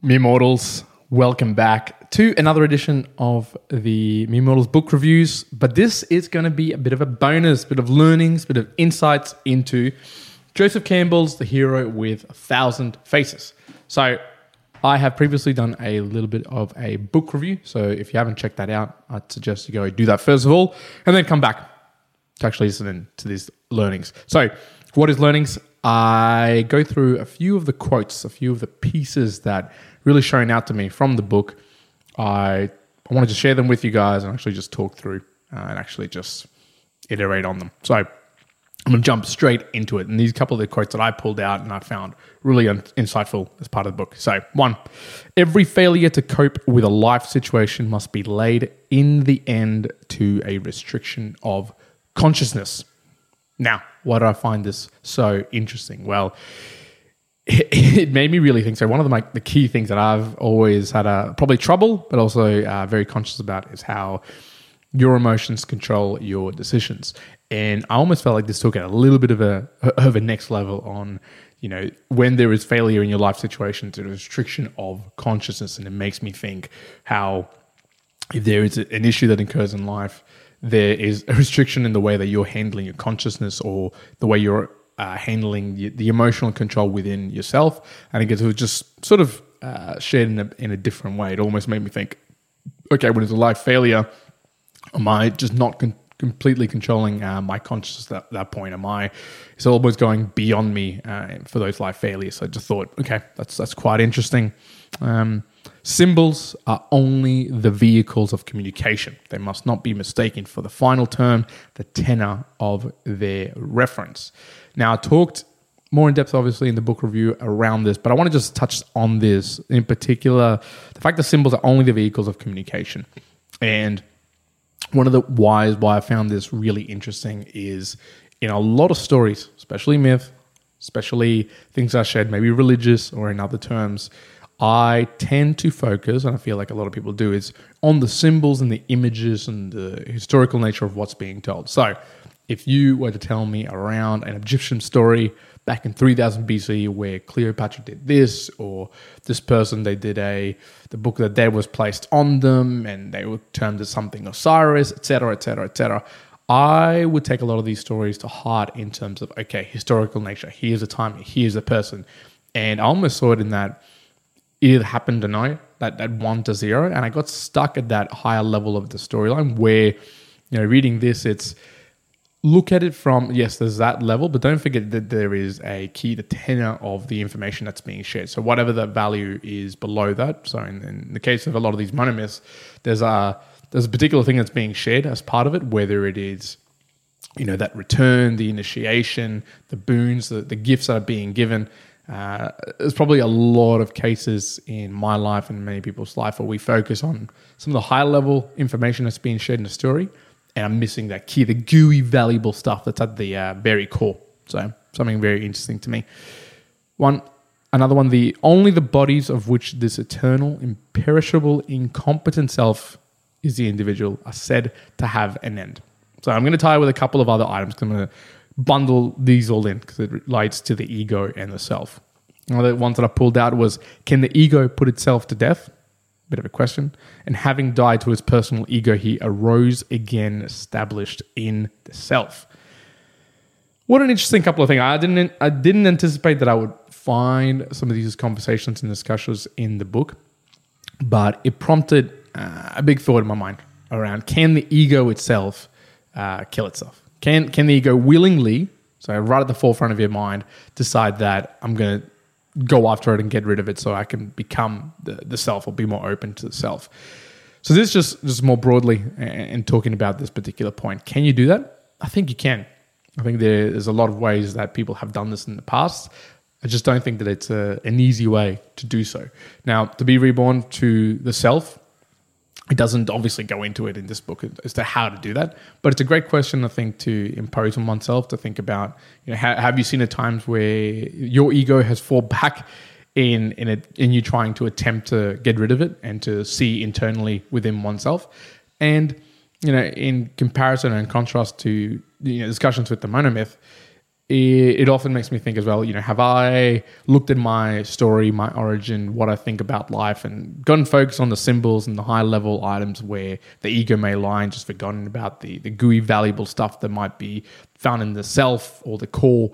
Mere Mortals, welcome back to another edition of the Mere Mortals book reviews. But this is going to be a bit of a bonus, bit of learnings, bit of insights into Joseph Campbell's The Hero with a Thousand Faces. So, I have previously done a little bit of a book review. So, if you haven't checked that out, I'd suggest you go do that first of all and then come back to actually listen to these learnings. So, what is learnings? I go through a few of the quotes, a few of the pieces that really showing out to me from the book. I I wanted to share them with you guys and actually just talk through uh, and actually just iterate on them. So I'm going to jump straight into it. And these couple of the quotes that I pulled out and I found really un- insightful as part of the book. So, one, every failure to cope with a life situation must be laid in the end to a restriction of consciousness. Now, why do I find this so interesting? Well, it, it made me really think. So one of the the key things that I've always had a probably trouble, but also uh, very conscious about is how your emotions control your decisions. And I almost felt like this took it a little bit of a of a next level on you know when there is failure in your life situation, it's a restriction of consciousness, and it makes me think how if there is an issue that occurs in life there is a restriction in the way that you're handling your consciousness or the way you're uh, handling the, the, emotional control within yourself. And I guess it was just sort of uh, shared in a, in a different way. It almost made me think, okay, when it's a life failure, am I just not con- completely controlling uh, my consciousness at that point? Am I? It's almost going beyond me uh, for those life failures. So I just thought, okay, that's that's quite interesting. Um, Symbols are only the vehicles of communication. They must not be mistaken for the final term, the tenor of their reference. Now, I talked more in depth, obviously, in the book review around this, but I want to just touch on this in particular the fact that symbols are only the vehicles of communication. And one of the whys why I found this really interesting is in a lot of stories, especially myth, especially things that are shared, maybe religious or in other terms, I tend to focus, and I feel like a lot of people do, is on the symbols and the images and the historical nature of what's being told. So, if you were to tell me around an Egyptian story back in 3000 BC where Cleopatra did this, or this person, they did a, the book of the dead was placed on them and they were termed as something Osiris, etc., etc., etc., I would take a lot of these stories to heart in terms of, okay, historical nature. Here's a time, here's a person. And I almost saw it in that it happened to know that that one to zero, and I got stuck at that higher level of the storyline where, you know, reading this, it's look at it from yes, there's that level, but don't forget that there is a key the tenor of the information that's being shared. So whatever the value is below that. So in, in the case of a lot of these monomyths, there's a there's a particular thing that's being shared as part of it, whether it is you know that return, the initiation, the boons, the, the gifts that are being given uh, there's probably a lot of cases in my life and many people's life where we focus on some of the high level information that's being shared in the story, and I'm missing that key, the gooey, valuable stuff that's at the uh, very core. So something very interesting to me. One, another one. The only the bodies of which this eternal, imperishable, incompetent self is the individual are said to have an end. So I'm going to tie with a couple of other items. I'm going to bundle these all in because it relates to the ego and the self. One of the ones that I pulled out was Can the ego put itself to death? Bit of a question. And having died to his personal ego, he arose again, established in the self. What an interesting couple of things. I didn't I didn't anticipate that I would find some of these conversations and discussions in the book, but it prompted uh, a big thought in my mind around can the ego itself uh, kill itself? Can can the ego willingly, so right at the forefront of your mind, decide that I'm going to go after it and get rid of it so I can become the, the self or be more open to the self? So this just just more broadly and talking about this particular point. Can you do that? I think you can. I think there's a lot of ways that people have done this in the past. I just don't think that it's a, an easy way to do so. Now, to be reborn to the self, it doesn't obviously go into it in this book as to how to do that, but it's a great question I think to impose on oneself to think about. You know, have you seen at times where your ego has fall back in in a, in you trying to attempt to get rid of it and to see internally within oneself, and you know, in comparison and contrast to you know discussions with the monomyth, it, it often makes me think as well, you know, have I looked at my story, my origin, what I think about life, and gotten focused on the symbols and the high level items where the ego may lie and just forgotten about the, the gooey, valuable stuff that might be found in the self or the core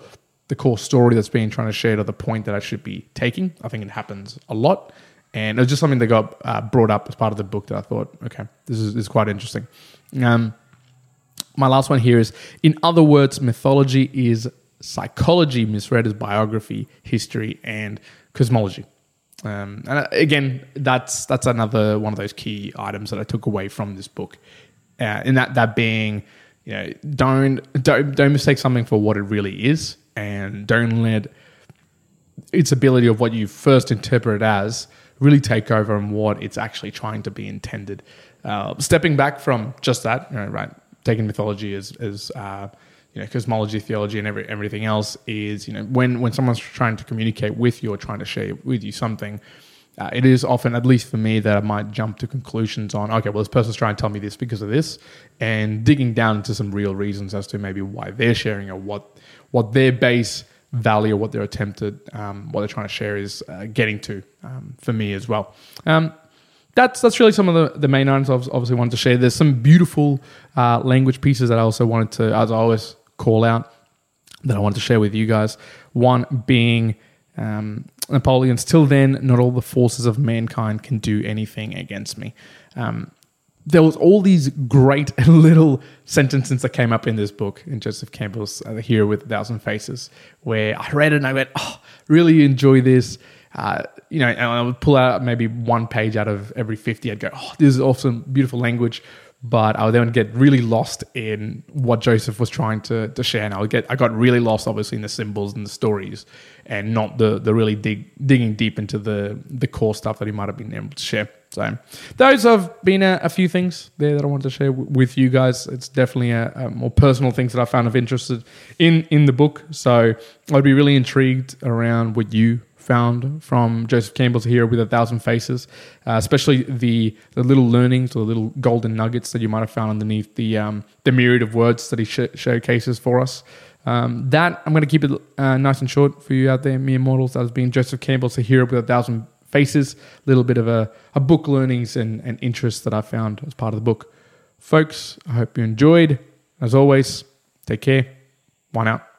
the core story that's being trying to share or the point that I should be taking. I think it happens a lot. And it was just something that got uh, brought up as part of the book that I thought, okay, this is, this is quite interesting. Um, my last one here is in other words, mythology is psychology misread as biography, history, and cosmology. Um, and uh, again, that's that's another one of those key items that I took away from this book. Uh, in that that being, you know, don't don't don't mistake something for what it really is, and don't let its ability of what you first interpret as really take over and what it's actually trying to be intended. Uh, stepping back from just that, you know, right? Taking mythology as as uh, you know cosmology, theology, and every, everything else is you know when when someone's trying to communicate with you or trying to share with you something. Uh, it is often, at least for me, that I might jump to conclusions on, okay, well, this person's trying to tell me this because of this, and digging down into some real reasons as to maybe why they're sharing or what what their base value or what their attempted, um, what they're trying to share is uh, getting to um, for me as well. Um, that's that's really some of the, the main items I obviously wanted to share. There's some beautiful uh, language pieces that I also wanted to, as I always call out, that I wanted to share with you guys. One being um, Napoleon's. Till then, not all the forces of mankind can do anything against me. Um, there was all these great little sentences that came up in this book in Joseph Campbell's uh, Hero with a Thousand Faces, where I read it and I went, "Oh, really enjoy this." Uh, you know, and I would pull out maybe one page out of every fifty. I'd go, "Oh, this is awesome, beautiful language." But I would then get really lost in what Joseph was trying to, to share, and I would get I got really lost, obviously, in the symbols and the stories, and not the the really dig, digging deep into the the core stuff that he might have been able to share. So those have been a, a, few things there that I wanted to share w- with you guys. It's definitely a, a, more personal things that I found of interest in in the book. So I'd be really intrigued around what you found from Joseph Campbell's Hero with a Thousand Faces, uh, especially the the little learnings or the little golden nuggets that you might have found underneath the um, the myriad of words that he sh- showcases for us. Um, that I'm going to keep it uh, nice and short for you out there, mere mortals. That has been Joseph Campbell's Hero with a Thousand faces, a little bit of a, a book learnings and, and interest that I found as part of the book. Folks, I hope you enjoyed. As always, take care. Juan out.